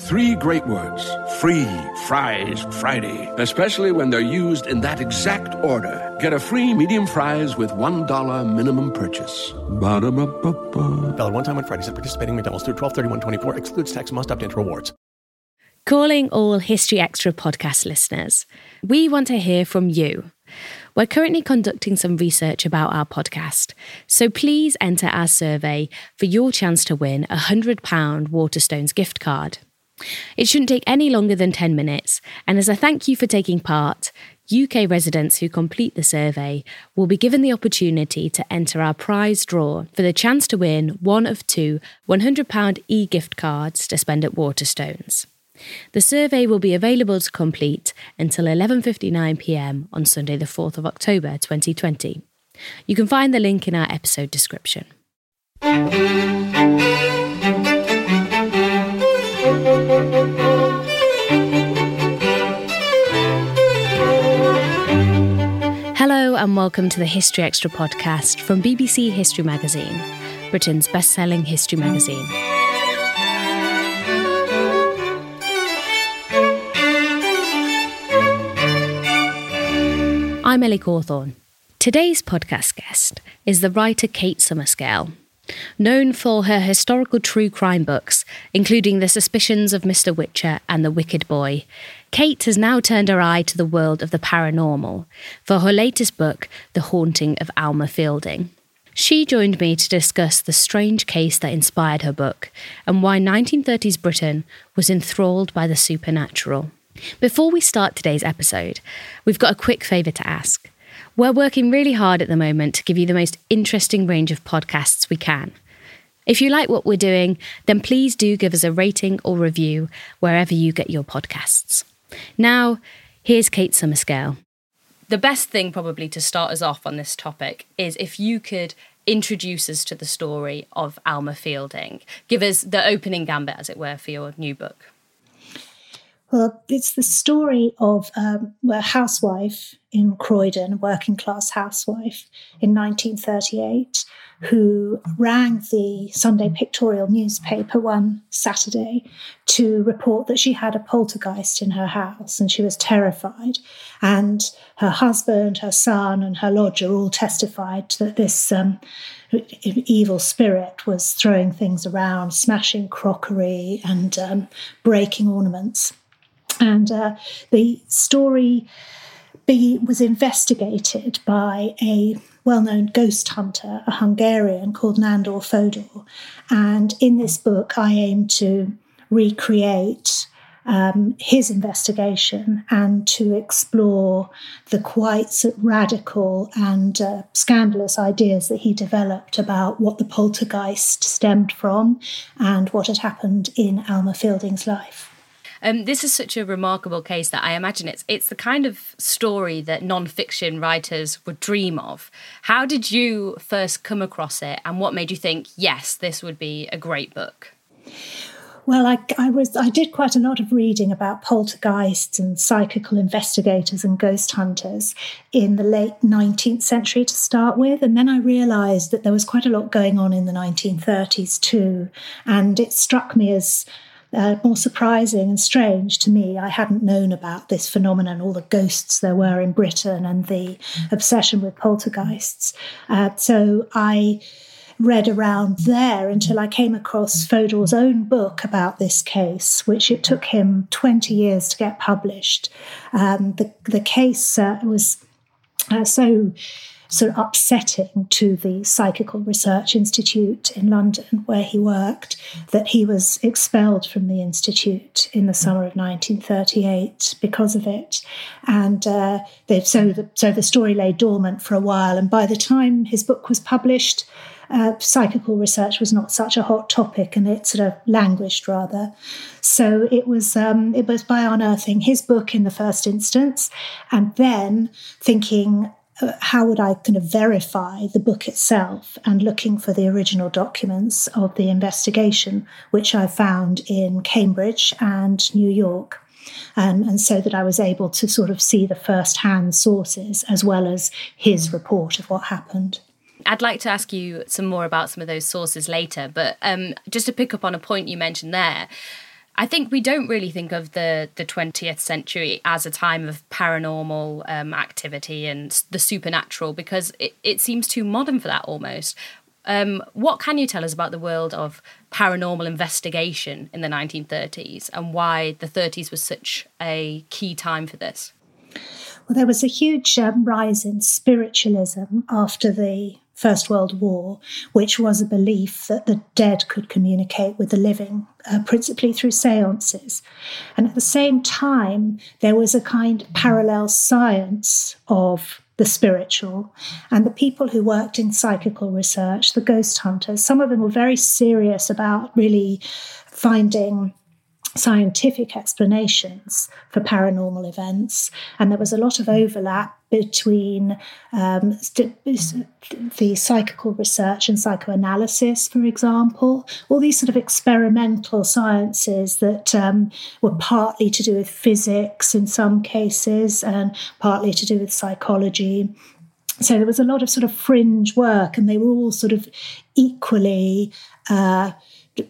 Three great words free fries Friday, especially when they're used in that exact order. Get a free medium fries with $1 minimum purchase. Ba-da-ba-ba-ba. Valid one time on Fridays at participating McDonald's through 12 31 24. Excludes tax, must opt into rewards. Calling all History Extra podcast listeners, we want to hear from you. We're currently conducting some research about our podcast, so please enter our survey for your chance to win a £100 Waterstones gift card. It shouldn't take any longer than 10 minutes, and as a thank you for taking part, UK residents who complete the survey will be given the opportunity to enter our prize draw for the chance to win one of two £100 e gift cards to spend at Waterstones. The survey will be available to complete until 11:59 p.m. on Sunday the 4th of October 2020. You can find the link in our episode description. And welcome to the History Extra podcast from BBC History Magazine, Britain's best-selling history magazine. I'm Ellie Cawthorne. Today's podcast guest is the writer Kate Summerscale. Known for her historical true crime books, including The Suspicions of Mr. Whicher and The Wicked Boy, Kate has now turned her eye to the world of the paranormal for her latest book, The Haunting of Alma Fielding. She joined me to discuss the strange case that inspired her book and why 1930s Britain was enthralled by the supernatural. Before we start today's episode, we've got a quick favour to ask. We're working really hard at the moment to give you the most interesting range of podcasts we can. If you like what we're doing, then please do give us a rating or review wherever you get your podcasts. Now, here's Kate Summerscale. The best thing, probably, to start us off on this topic is if you could introduce us to the story of Alma Fielding. Give us the opening gambit, as it were, for your new book. Well, it's the story of um, a housewife in Croydon, a working class housewife in 1938, who rang the Sunday Pictorial newspaper one Saturday to report that she had a poltergeist in her house and she was terrified. And her husband, her son, and her lodger all testified that this um, evil spirit was throwing things around, smashing crockery, and um, breaking ornaments. And uh, the story be, was investigated by a well known ghost hunter, a Hungarian called Nandor Fodor. And in this book, I aim to recreate um, his investigation and to explore the quite radical and uh, scandalous ideas that he developed about what the poltergeist stemmed from and what had happened in Alma Fielding's life. Um, this is such a remarkable case that I imagine it's it's the kind of story that non-fiction writers would dream of. How did you first come across it, and what made you think, yes, this would be a great book? Well, I, I, was I did quite a lot of reading about poltergeists and psychical investigators and ghost hunters in the late 19th century to start with, and then I realised that there was quite a lot going on in the 1930s too, and it struck me as uh, more surprising and strange to me. I hadn't known about this phenomenon, all the ghosts there were in Britain, and the obsession with poltergeists. Uh, so I read around there until I came across Fodor's own book about this case, which it took him 20 years to get published. Um, the, the case uh, was uh, so sort of upsetting to the Psychical Research Institute in London, where he worked, that he was expelled from the institute in the summer of 1938 because of it. And uh, so, the, so the story lay dormant for a while. And by the time his book was published, uh, psychical research was not such a hot topic, and it sort of languished rather. So it was um, it was by unearthing his book in the first instance, and then thinking how would I kind of verify the book itself and looking for the original documents of the investigation, which I found in Cambridge and New York. Um, and so that I was able to sort of see the first hand sources as well as his report of what happened. I'd like to ask you some more about some of those sources later, but um, just to pick up on a point you mentioned there, I think we don't really think of the the 20th century as a time of paranormal um, activity and the supernatural because it, it seems too modern for that almost. Um, what can you tell us about the world of paranormal investigation in the 1930s and why the 30s was such a key time for this? Well, there was a huge um, rise in spiritualism after the First World War, which was a belief that the dead could communicate with the living, uh, principally through seances. And at the same time, there was a kind of parallel science of the spiritual. And the people who worked in psychical research, the ghost hunters, some of them were very serious about really finding scientific explanations for paranormal events, and there was a lot of overlap between um, the psychical research and psychoanalysis, for example, all these sort of experimental sciences that um, were partly to do with physics in some cases and partly to do with psychology. So there was a lot of sort of fringe work, and they were all sort of equally. Uh,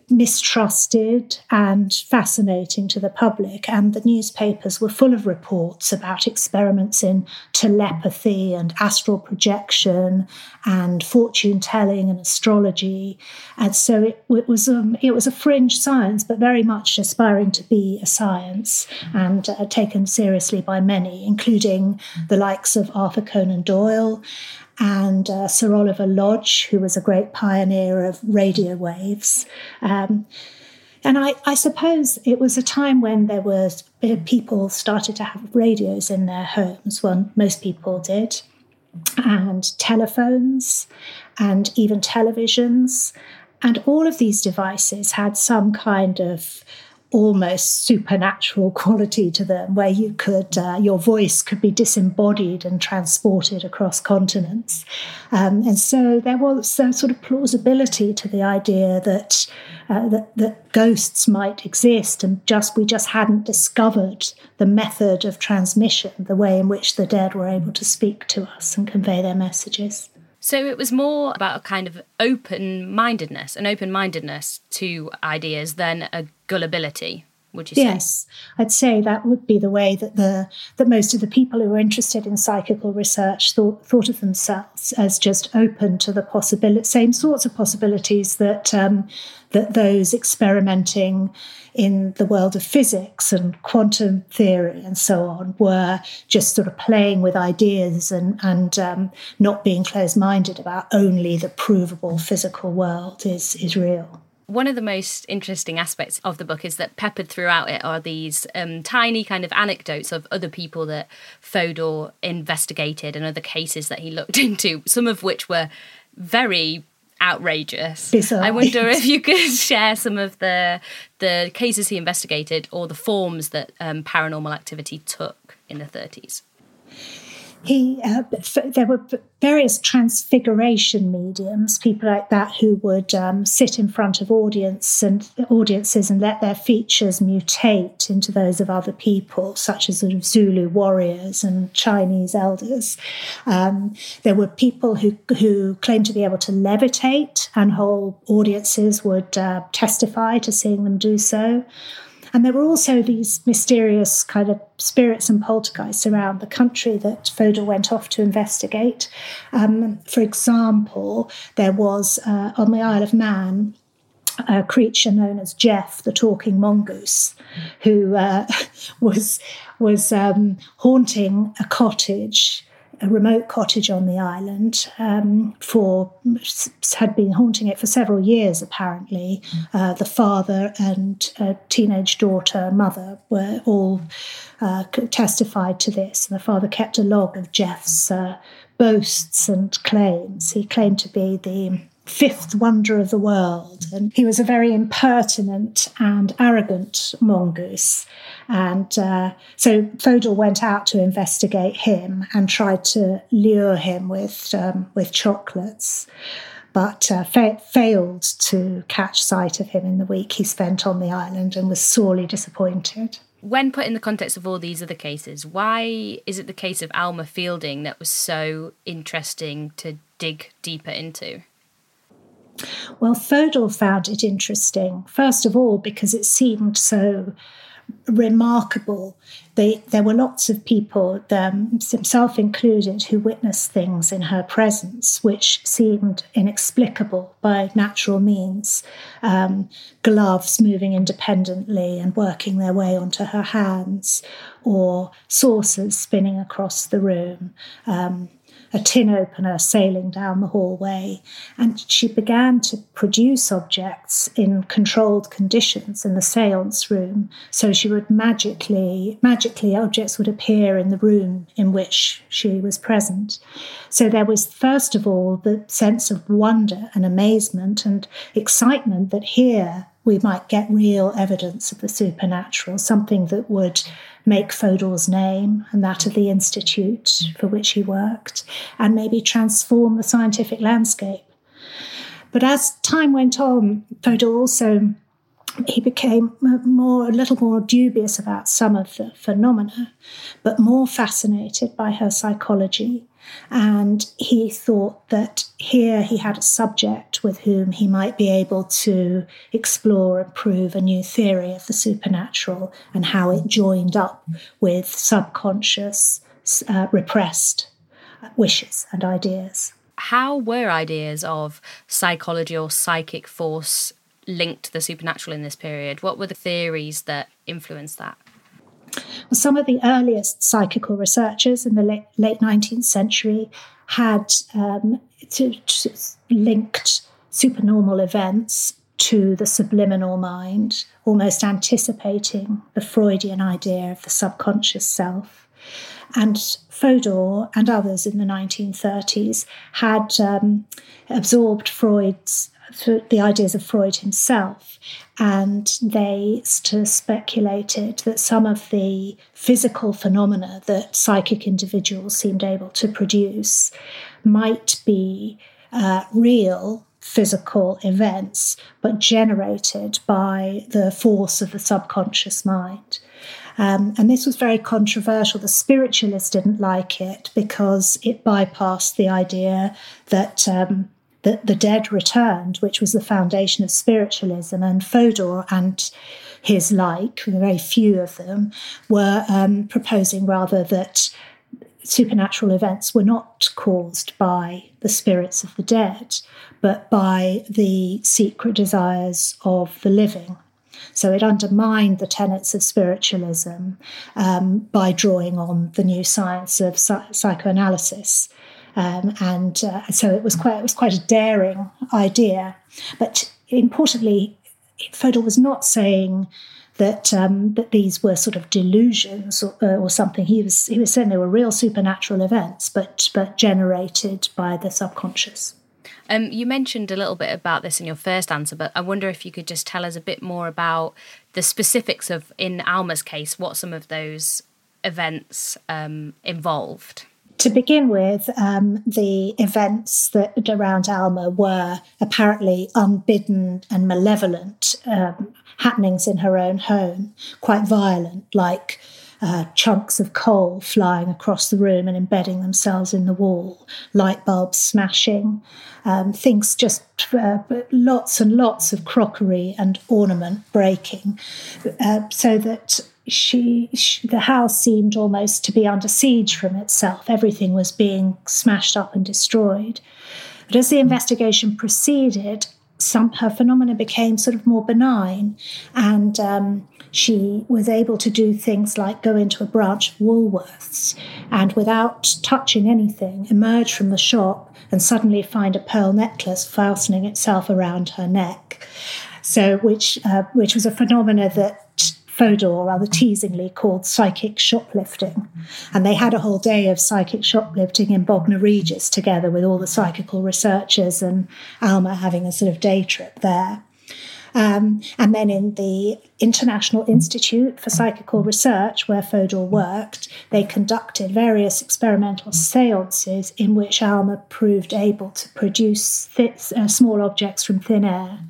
mistrusted and fascinating to the public. And the newspapers were full of reports about experiments in telepathy and astral projection and fortune telling and astrology. And so it, it was um, it was a fringe science, but very much aspiring to be a science and uh, taken seriously by many, including the likes of Arthur Conan Doyle and uh, Sir Oliver Lodge, who was a great pioneer of radio waves. Um, and I, I, suppose it was a time when there was uh, people started to have radios in their homes. Well, most people did, and telephones, and even televisions, and all of these devices had some kind of almost supernatural quality to them, where you could uh, your voice could be disembodied and transported across continents, um, and so there was a sort of plausibility to the idea that, uh, that that ghosts might exist, and just we just hadn't discovered the method of transmission, the way in which the dead were able to speak to us and convey their messages. So it was more about a kind of open mindedness, an open mindedness to ideas than a gullibility. Would you say? Yes, I'd say that would be the way that the that most of the people who were interested in psychical research thought thought of themselves as just open to the possibility, same sorts of possibilities that um, that those experimenting in the world of physics and quantum theory and so on were just sort of playing with ideas and, and um, not being closed minded about only the provable physical world is, is real. One of the most interesting aspects of the book is that peppered throughout it are these um, tiny kind of anecdotes of other people that Fodor investigated and other cases that he looked into, some of which were very outrageous. Bizarre. I wonder if you could share some of the the cases he investigated or the forms that um, paranormal activity took in the 30s he uh, there were various transfiguration mediums, people like that who would um, sit in front of audience and audiences and let their features mutate into those of other people, such as sort of Zulu warriors and Chinese elders. Um, there were people who who claimed to be able to levitate, and whole audiences would uh, testify to seeing them do so. And there were also these mysterious kind of spirits and poltergeists around the country that Fodor went off to investigate. Um, for example, there was uh, on the Isle of Man a creature known as Jeff, the talking mongoose, who uh, was was um, haunting a cottage a remote cottage on the island um, for had been haunting it for several years. Apparently, uh, the father and teenage daughter, mother, were all uh, testified to this. And the father kept a log of Jeff's uh, boasts and claims. He claimed to be the fifth wonder of the world. And he was a very impertinent and arrogant mongoose. And uh, so Fodor went out to investigate him and tried to lure him with, um, with chocolates. But uh, fa- failed to catch sight of him in the week he spent on the island and was sorely disappointed when put in the context of all these other cases, why is it the case of Alma Fielding that was so interesting to dig deeper into? Well, Fodor found it interesting, first of all, because it seemed so remarkable. They, there were lots of people, them, himself included, who witnessed things in her presence which seemed inexplicable by natural means. Um, gloves moving independently and working their way onto her hands, or saucers spinning across the room. Um, a tin opener sailing down the hallway, and she began to produce objects in controlled conditions in the seance room. So she would magically, magically, objects would appear in the room in which she was present. So there was, first of all, the sense of wonder and amazement and excitement that here we might get real evidence of the supernatural, something that would make Fodor's name and that of the institute for which he worked, and maybe transform the scientific landscape. But as time went on, Fodor also he became more a little more dubious about some of the phenomena, but more fascinated by her psychology and he thought that here he had a subject with whom he might be able to explore and prove a new theory of the supernatural and how it joined up with subconscious, uh, repressed wishes and ideas. How were ideas of psychology or psychic force linked to the supernatural in this period? What were the theories that influenced that? Some of the earliest psychical researchers in the late, late 19th century had um, to, to linked supernormal events to the subliminal mind, almost anticipating the Freudian idea of the subconscious self. And Fodor and others in the 1930s had um, absorbed Freud's the ideas of Freud himself, and they speculated that some of the physical phenomena that psychic individuals seemed able to produce might be uh, real physical events, but generated by the force of the subconscious mind. Um, and this was very controversial. The spiritualists didn't like it because it bypassed the idea that um, the, the dead returned, which was the foundation of spiritualism. And Fodor and his like, very few of them, were um, proposing rather that supernatural events were not caused by the spirits of the dead, but by the secret desires of the living. So it undermined the tenets of spiritualism um, by drawing on the new science of psychoanalysis. Um, and uh, so it was quite it was quite a daring idea. But importantly, Fodor was not saying that um, that these were sort of delusions or, uh, or, something. He was he was saying they were real supernatural events, but but generated by the subconscious. Um, you mentioned a little bit about this in your first answer, but I wonder if you could just tell us a bit more about the specifics of, in Alma's case, what some of those events um, involved. To begin with, um, the events that around Alma were apparently unbidden and malevolent um, happenings in her own home, quite violent, like uh, chunks of coal flying across the room and embedding themselves in the wall, light bulbs smashing, um, things just uh, lots and lots of crockery and ornament breaking, uh, so that she, she, the house seemed almost to be under siege from itself. Everything was being smashed up and destroyed. But as the investigation proceeded, some her phenomena became sort of more benign, and um, she was able to do things like go into a branch of Woolworths and, without touching anything, emerge from the shop and suddenly find a pearl necklace fastening itself around her neck. So, which uh, which was a phenomena that Fodor rather teasingly called psychic shoplifting. And they had a whole day of psychic shoplifting in Bognor Regis together with all the psychical researchers and Alma having a sort of day trip there. Um, and then in the International Institute for Psychical Research, where Fodor worked, they conducted various experimental seances in which Alma proved able to produce th- uh, small objects from thin air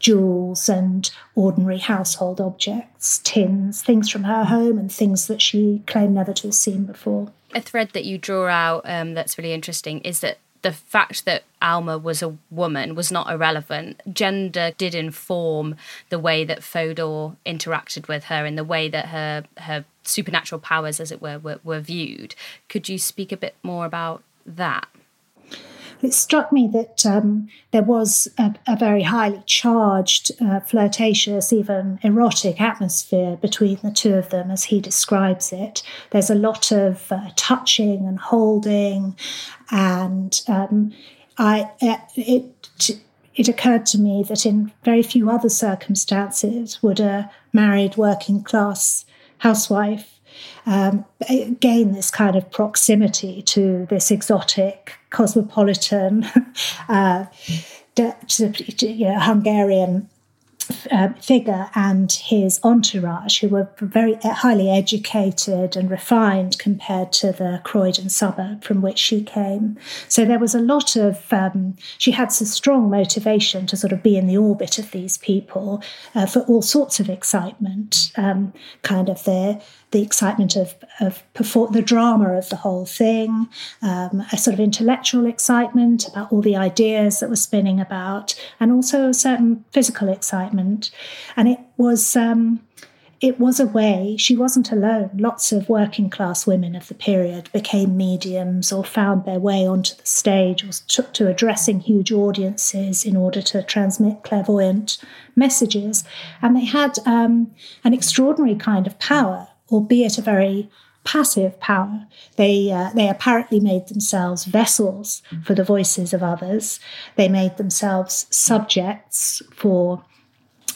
jewels and ordinary household objects, tins, things from her home and things that she claimed never to have seen before. A thread that you draw out um, that's really interesting is that the fact that Alma was a woman was not irrelevant. Gender did inform the way that Fodor interacted with her and the way that her her supernatural powers, as it were, were, were viewed. Could you speak a bit more about that? It struck me that um, there was a, a, very highly charged, uh, flirtatious, even erotic atmosphere between the two of them, as he describes it. There's a lot of uh, touching and holding, and um, I uh, it it occurred to me that in very few other circumstances would a married working class housewife um, gain this kind of proximity to this exotic, cosmopolitan, uh, you know, Hungarian uh, figure and his entourage, who were very highly educated and refined compared to the Croydon suburb from which she came. So there was a lot of, um, she had some strong motivation to sort of be in the orbit of these people uh, for all sorts of excitement, um, kind of the the excitement of, of perform, the drama of the whole thing, um, a sort of intellectual excitement about all the ideas that were spinning about, and also a certain physical excitement. And it was. Um, it was a way, she wasn't alone. Lots of working class women of the period became mediums or found their way onto the stage or took to addressing huge audiences in order to transmit clairvoyant messages. And they had um, an extraordinary kind of power albeit a very passive power. They, uh, they apparently made themselves vessels for the voices of others. They made themselves subjects for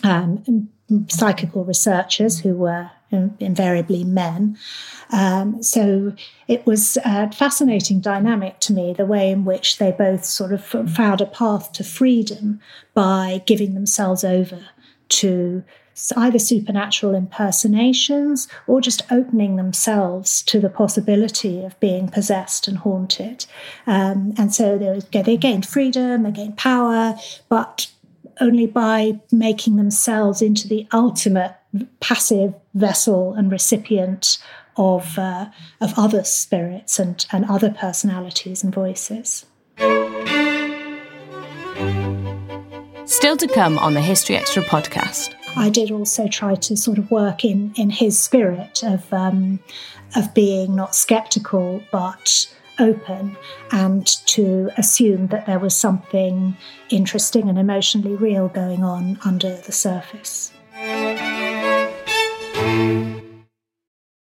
um, psychical researchers who were invariably men. Um, so it was a fascinating dynamic to me, the way in which they both sort of found a path to freedom by giving themselves over to either supernatural impersonations or just opening themselves to the possibility of being possessed and haunted. Um, and so they, they gained freedom, they gained power, but only by making themselves into the ultimate passive vessel and recipient of, uh, of other spirits and, and other personalities and voices. Still to come on the History Extra podcast. I did also try to sort of work in in his spirit of um, of being not skeptical but open and to assume that there was something interesting and emotionally real going on under the surface.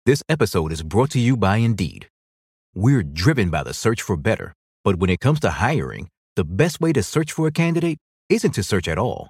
This episode is brought to you by Indeed. We're driven by the search for better, but when it comes to hiring, the best way to search for a candidate isn't to search at all.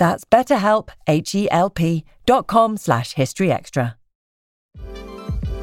That's betterhelp, H-E-L-P dot com slash historyextra.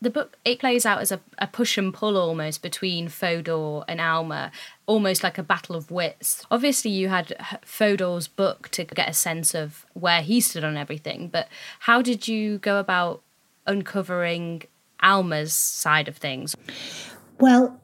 The book it plays out as a, a push and pull almost between Fodor and Alma, almost like a battle of wits. Obviously, you had Fodor's book to get a sense of where he stood on everything, but how did you go about uncovering Alma's side of things? Well,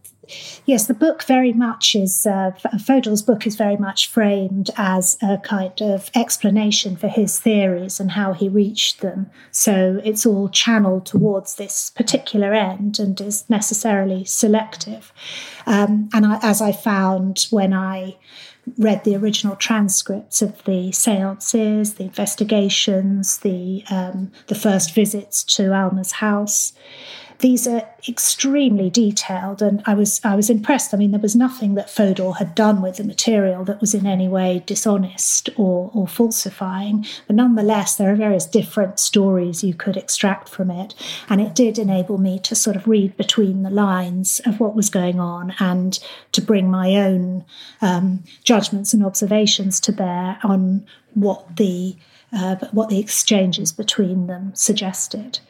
Yes, the book very much is, uh, Fodor's book is very much framed as a kind of explanation for his theories and how he reached them. So it's all channeled towards this particular end and is necessarily selective. Um, and I, as I found when I read the original transcripts of the seances, the investigations, the um, the first visits to Alma's house, these are extremely detailed, and I was I was impressed. I mean, there was nothing that Fodor had done with the material that was in any way dishonest or, or falsifying. But nonetheless, there are various different stories you could extract from it, and it did enable me to sort of read between the lines of what was going on and to bring my own um, judgments and observations to bear on what the uh, what the exchanges between them suggested.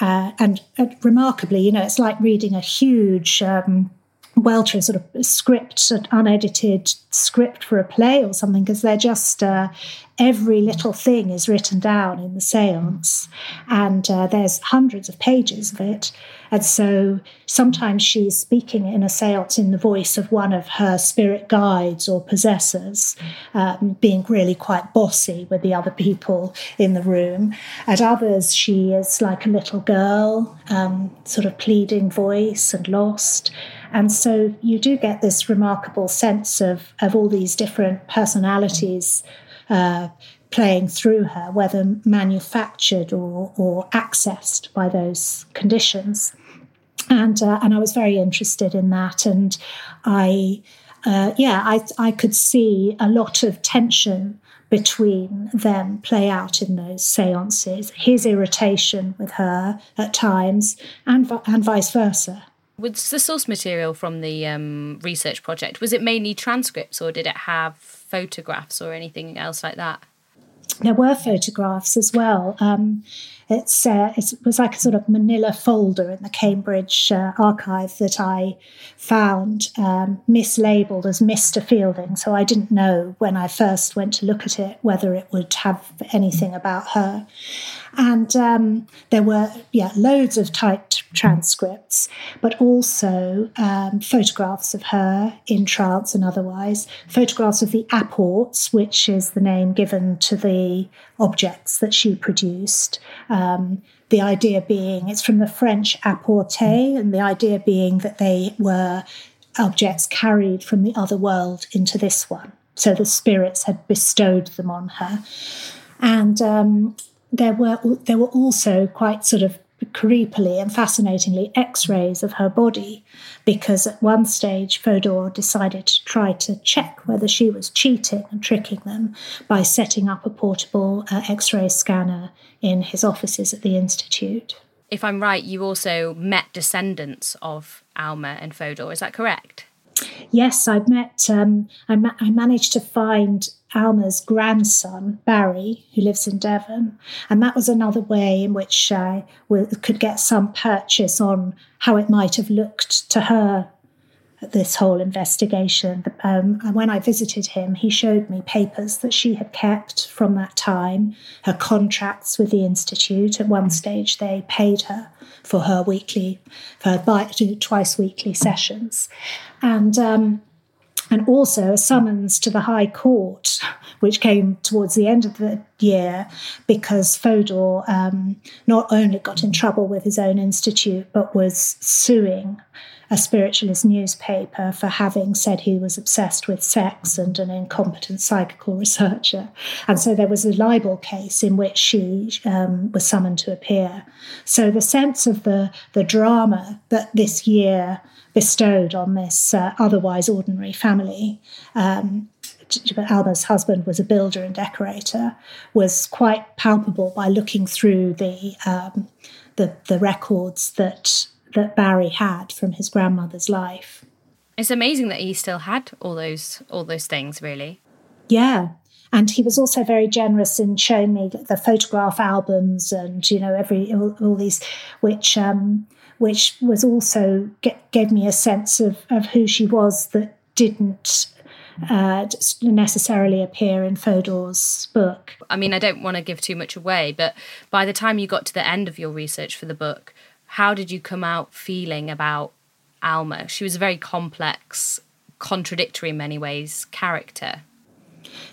Uh, and uh, remarkably, you know, it's like reading a huge um, Welter is sort of script, an unedited script for a play or something, because they're just uh, every little thing is written down in the seance, and uh, there's hundreds of pages of it. And so sometimes she's speaking in a seance in the voice of one of her spirit guides or possessors, um, being really quite bossy with the other people in the room. At others, she is like a little girl, um, sort of pleading voice and lost. And so you do get this remarkable sense of, of all these different personalities uh, playing through her, whether manufactured or, or accessed by those conditions. And, uh, and I was very interested in that. And I, uh, yeah, I, I could see a lot of tension between them play out in those seances, his irritation with her at times, and, and vice versa. Was the source material from the um, research project, was it mainly transcripts or did it have photographs or anything else like that? There were photographs as well. Um, it's uh, it was like a sort of manila folder in the Cambridge uh, archive that I found um, mislabeled as Mr. Fielding. So I didn't know when I first went to look at it whether it would have anything about her. And um, there were, yeah, loads of typed transcripts, but also um, photographs of her in trance and otherwise, photographs of the apports, which is the name given to the objects that she produced. Um, the idea being it's from the French apporter, and the idea being that they were objects carried from the other world into this one. So the spirits had bestowed them on her. And um, there were there were also quite sort of creepily and fascinatingly x-rays of her body because at one stage Fodor decided to try to check whether she was cheating and tricking them by setting up a portable uh, x-ray scanner in his offices at the institute. If I'm right, you also met descendants of Alma and Fodor, is that correct? Yes, I've met, um, I, ma- I managed to find Alma's grandson, Barry, who lives in Devon. And that was another way in which I could get some purchase on how it might have looked to her this whole investigation. Um, and when I visited him, he showed me papers that she had kept from that time, her contracts with the Institute. At one stage, they paid her for her weekly, for her twice weekly sessions. And um, and also a summons to the High Court, which came towards the end of the year because Fodor um, not only got in trouble with his own institute, but was suing a spiritualist newspaper for having said he was obsessed with sex and an incompetent psychical researcher. And so there was a libel case in which she um, was summoned to appear. So the sense of the, the drama that this year bestowed on this uh, otherwise ordinary family. Um, Alma's husband was a builder and decorator, was quite palpable by looking through the um, the, the records that that Barry had from his grandmother's life. It's amazing that he still had all those all those things, really. Yeah, and he was also very generous in showing me the photograph albums and you know every all, all these, which um, which was also get, gave me a sense of, of who she was that didn't uh, necessarily appear in Fodor's book. I mean, I don't want to give too much away, but by the time you got to the end of your research for the book, how did you come out feeling about Alma? She was a very complex, contradictory in many ways character.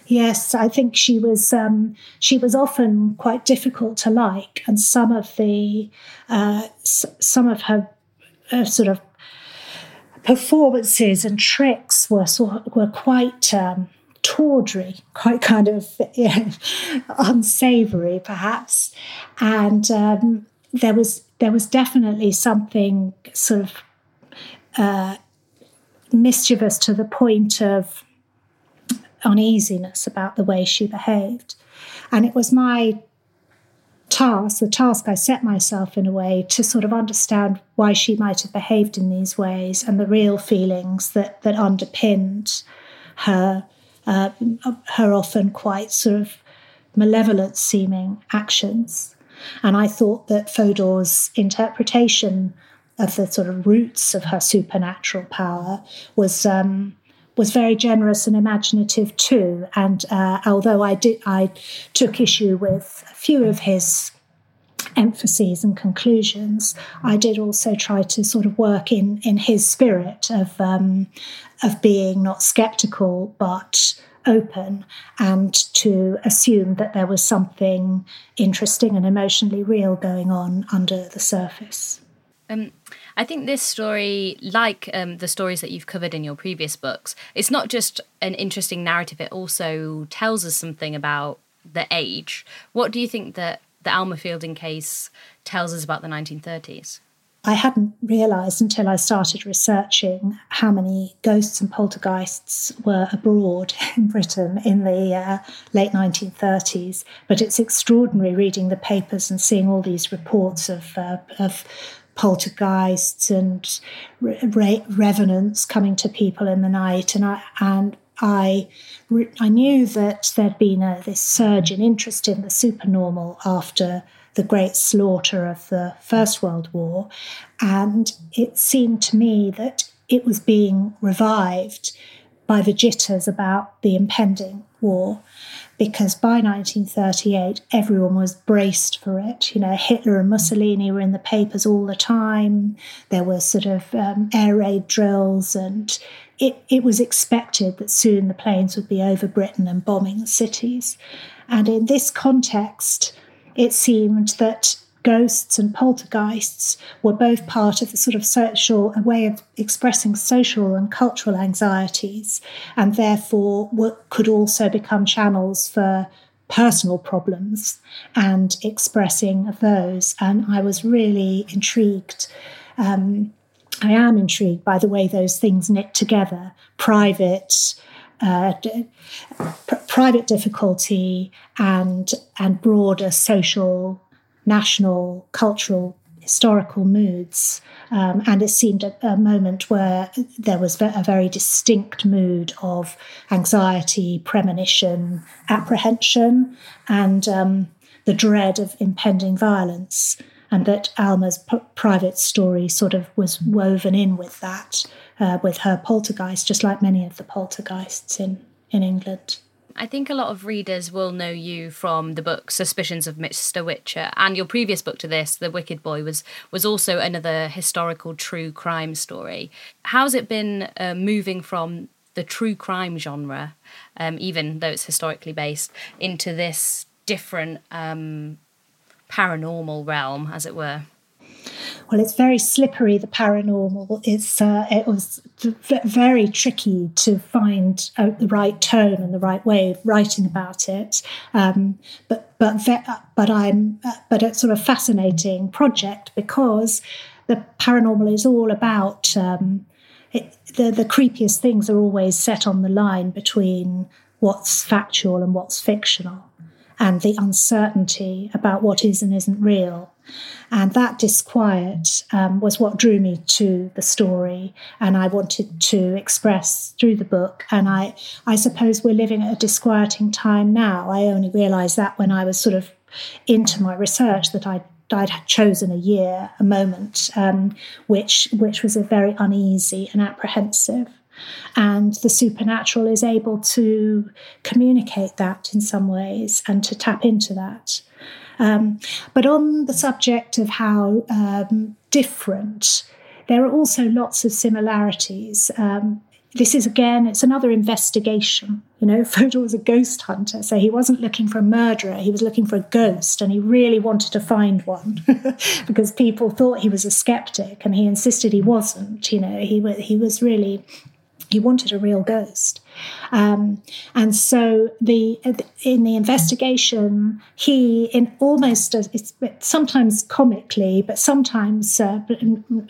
Yes, I think she was um, she was often quite difficult to like, and some of the uh, s- some of her uh, sort of performances and tricks were sort were quite um, tawdry, quite kind of yeah, unsavoury, perhaps, and um, there was there was definitely something sort of uh, mischievous to the point of uneasiness about the way she behaved. And it was my task, the task I set myself in a way to sort of understand why she might have behaved in these ways and the real feelings that, that underpinned her, uh, her often quite sort of malevolent seeming actions. And I thought that Fodor's interpretation of the sort of roots of her supernatural power was um, was very generous and imaginative too. And uh, although I did, I took issue with a few of his emphases and conclusions, I did also try to sort of work in in his spirit of um, of being not skeptical but open and to assume that there was something interesting and emotionally real going on under the surface. Um, I think this story, like um, the stories that you've covered in your previous books, it's not just an interesting narrative, it also tells us something about the age. What do you think that the Alma Fielding case tells us about the 1930s? I hadn't realised until I started researching how many ghosts and poltergeists were abroad in Britain in the uh, late 1930s. But it's extraordinary reading the papers and seeing all these reports of, uh, of poltergeists and re- revenants coming to people in the night, and I and I I knew that there'd been a, this surge in interest in the supernormal after the great slaughter of the First World War, and it seemed to me that it was being revived by the jitters about the impending war. because by 1938, everyone was braced for it. You know, Hitler and Mussolini were in the papers all the time. There were sort of um, air raid drills, and it, it was expected that soon the planes would be over Britain and bombing cities. And in this context, it seemed that ghosts and poltergeists were both part of the sort of social a way of expressing social and cultural anxieties, and therefore were, could also become channels for personal problems and expressing of those. And I was really intrigued. Um, I am intrigued by the way those things knit together private. Uh, pr- private difficulty and and broader social national, cultural, historical moods. Um, and it seemed a, a, moment where there was a very distinct mood of anxiety, premonition, apprehension, and um, the dread of impending violence. And that Alma's p- private story sort of was woven in with that, uh, with her poltergeist, just like many of the poltergeists in, in England. I think a lot of readers will know you from the book Suspicions of Mr. Whicher and your previous book to this, The Wicked Boy, was was also another historical true crime story. How's it been uh, moving from the true crime genre, um, even though it's historically based, into this different um, paranormal realm, as it were? Well, it's very slippery, the paranormal. It's uh, it was very tricky to find uh, the right tone and the right way of writing about it. Um, but but but I'm but it's sort of fascinating project because the paranormal is all about. Um, it, the, the creepiest things are always set on the line between what's factual and what's fictional and the uncertainty about what is and isn't real. And that disquiet um, was what drew me to the story, and I wanted to express through the book. And I, I suppose we're living at a disquieting time now. I only realised that when I was sort of into my research that I I'd chosen a year, a moment, um, which which was a very uneasy and apprehensive. And the supernatural is able to communicate that in some ways and to tap into that. Um, but on the subject of how um, different, there are also lots of similarities. Um, this is again, it's another investigation. You know, Fodor was a ghost hunter, so he wasn't looking for a murderer, he was looking for a ghost, and he really wanted to find one because people thought he was a skeptic and he insisted he wasn't. You know, he, he was really he wanted a real ghost. Um, and so the in the investigation, he in almost a, sometimes comically, but sometimes uh,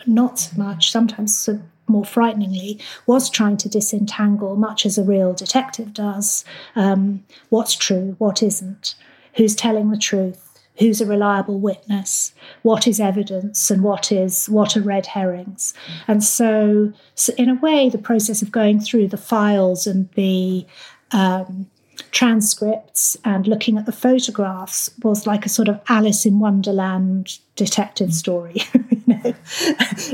not so much. Sometimes more frighteningly, was trying to disentangle, much as a real detective does, um, what's true, what isn't, who's telling the truth, who's a reliable witness, what is evidence, and what is what are red herrings. And so, so in a way, the process of going through the files and the um, transcripts and looking at the photographs was like a sort of Alice in Wonderland detective story. you know,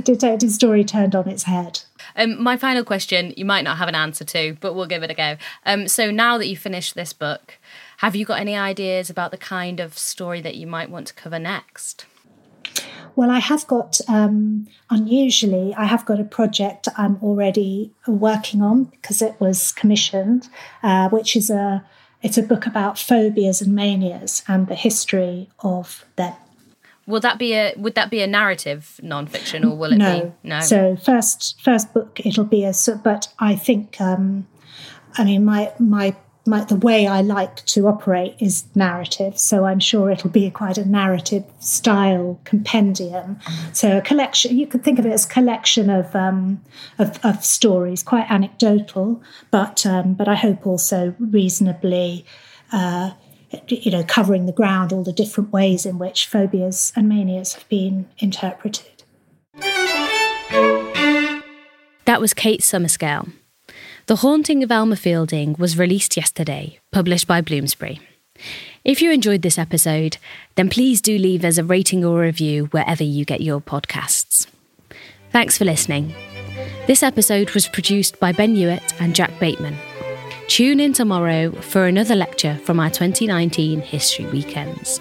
detective story turned on its head. Um, my final question, you might not have an answer to, but we'll give it a go. Um, so now that you've finished this book, have you got any ideas about the kind of story that you might want to cover next? Well, I have got, um, unusually, I have got a project I'm already working on because it was commissioned, uh, which is a it's a book about phobias and manias and the history of them. Will that be a would that be a narrative nonfiction or will it no. be no? So first first book it'll be a but I think um, I mean my my my, the way I like to operate is narrative. So I'm sure it'll be quite a narrative style compendium. So a collection, you could think of it as a collection of, um, of, of, stories, quite anecdotal, but, um, but I hope also reasonably, uh, you know, covering the ground, all the different ways in which phobias and manias have been interpreted. That was Kate Summerscale. The Haunting of Alma Fielding was released yesterday, published by Bloomsbury. If you enjoyed this episode, then please do leave us a rating or review wherever you get your podcasts. Thanks for listening. This episode was produced by Ben Hewitt and Jack Bateman. Tune in tomorrow for another lecture from our 2019 History Weekends.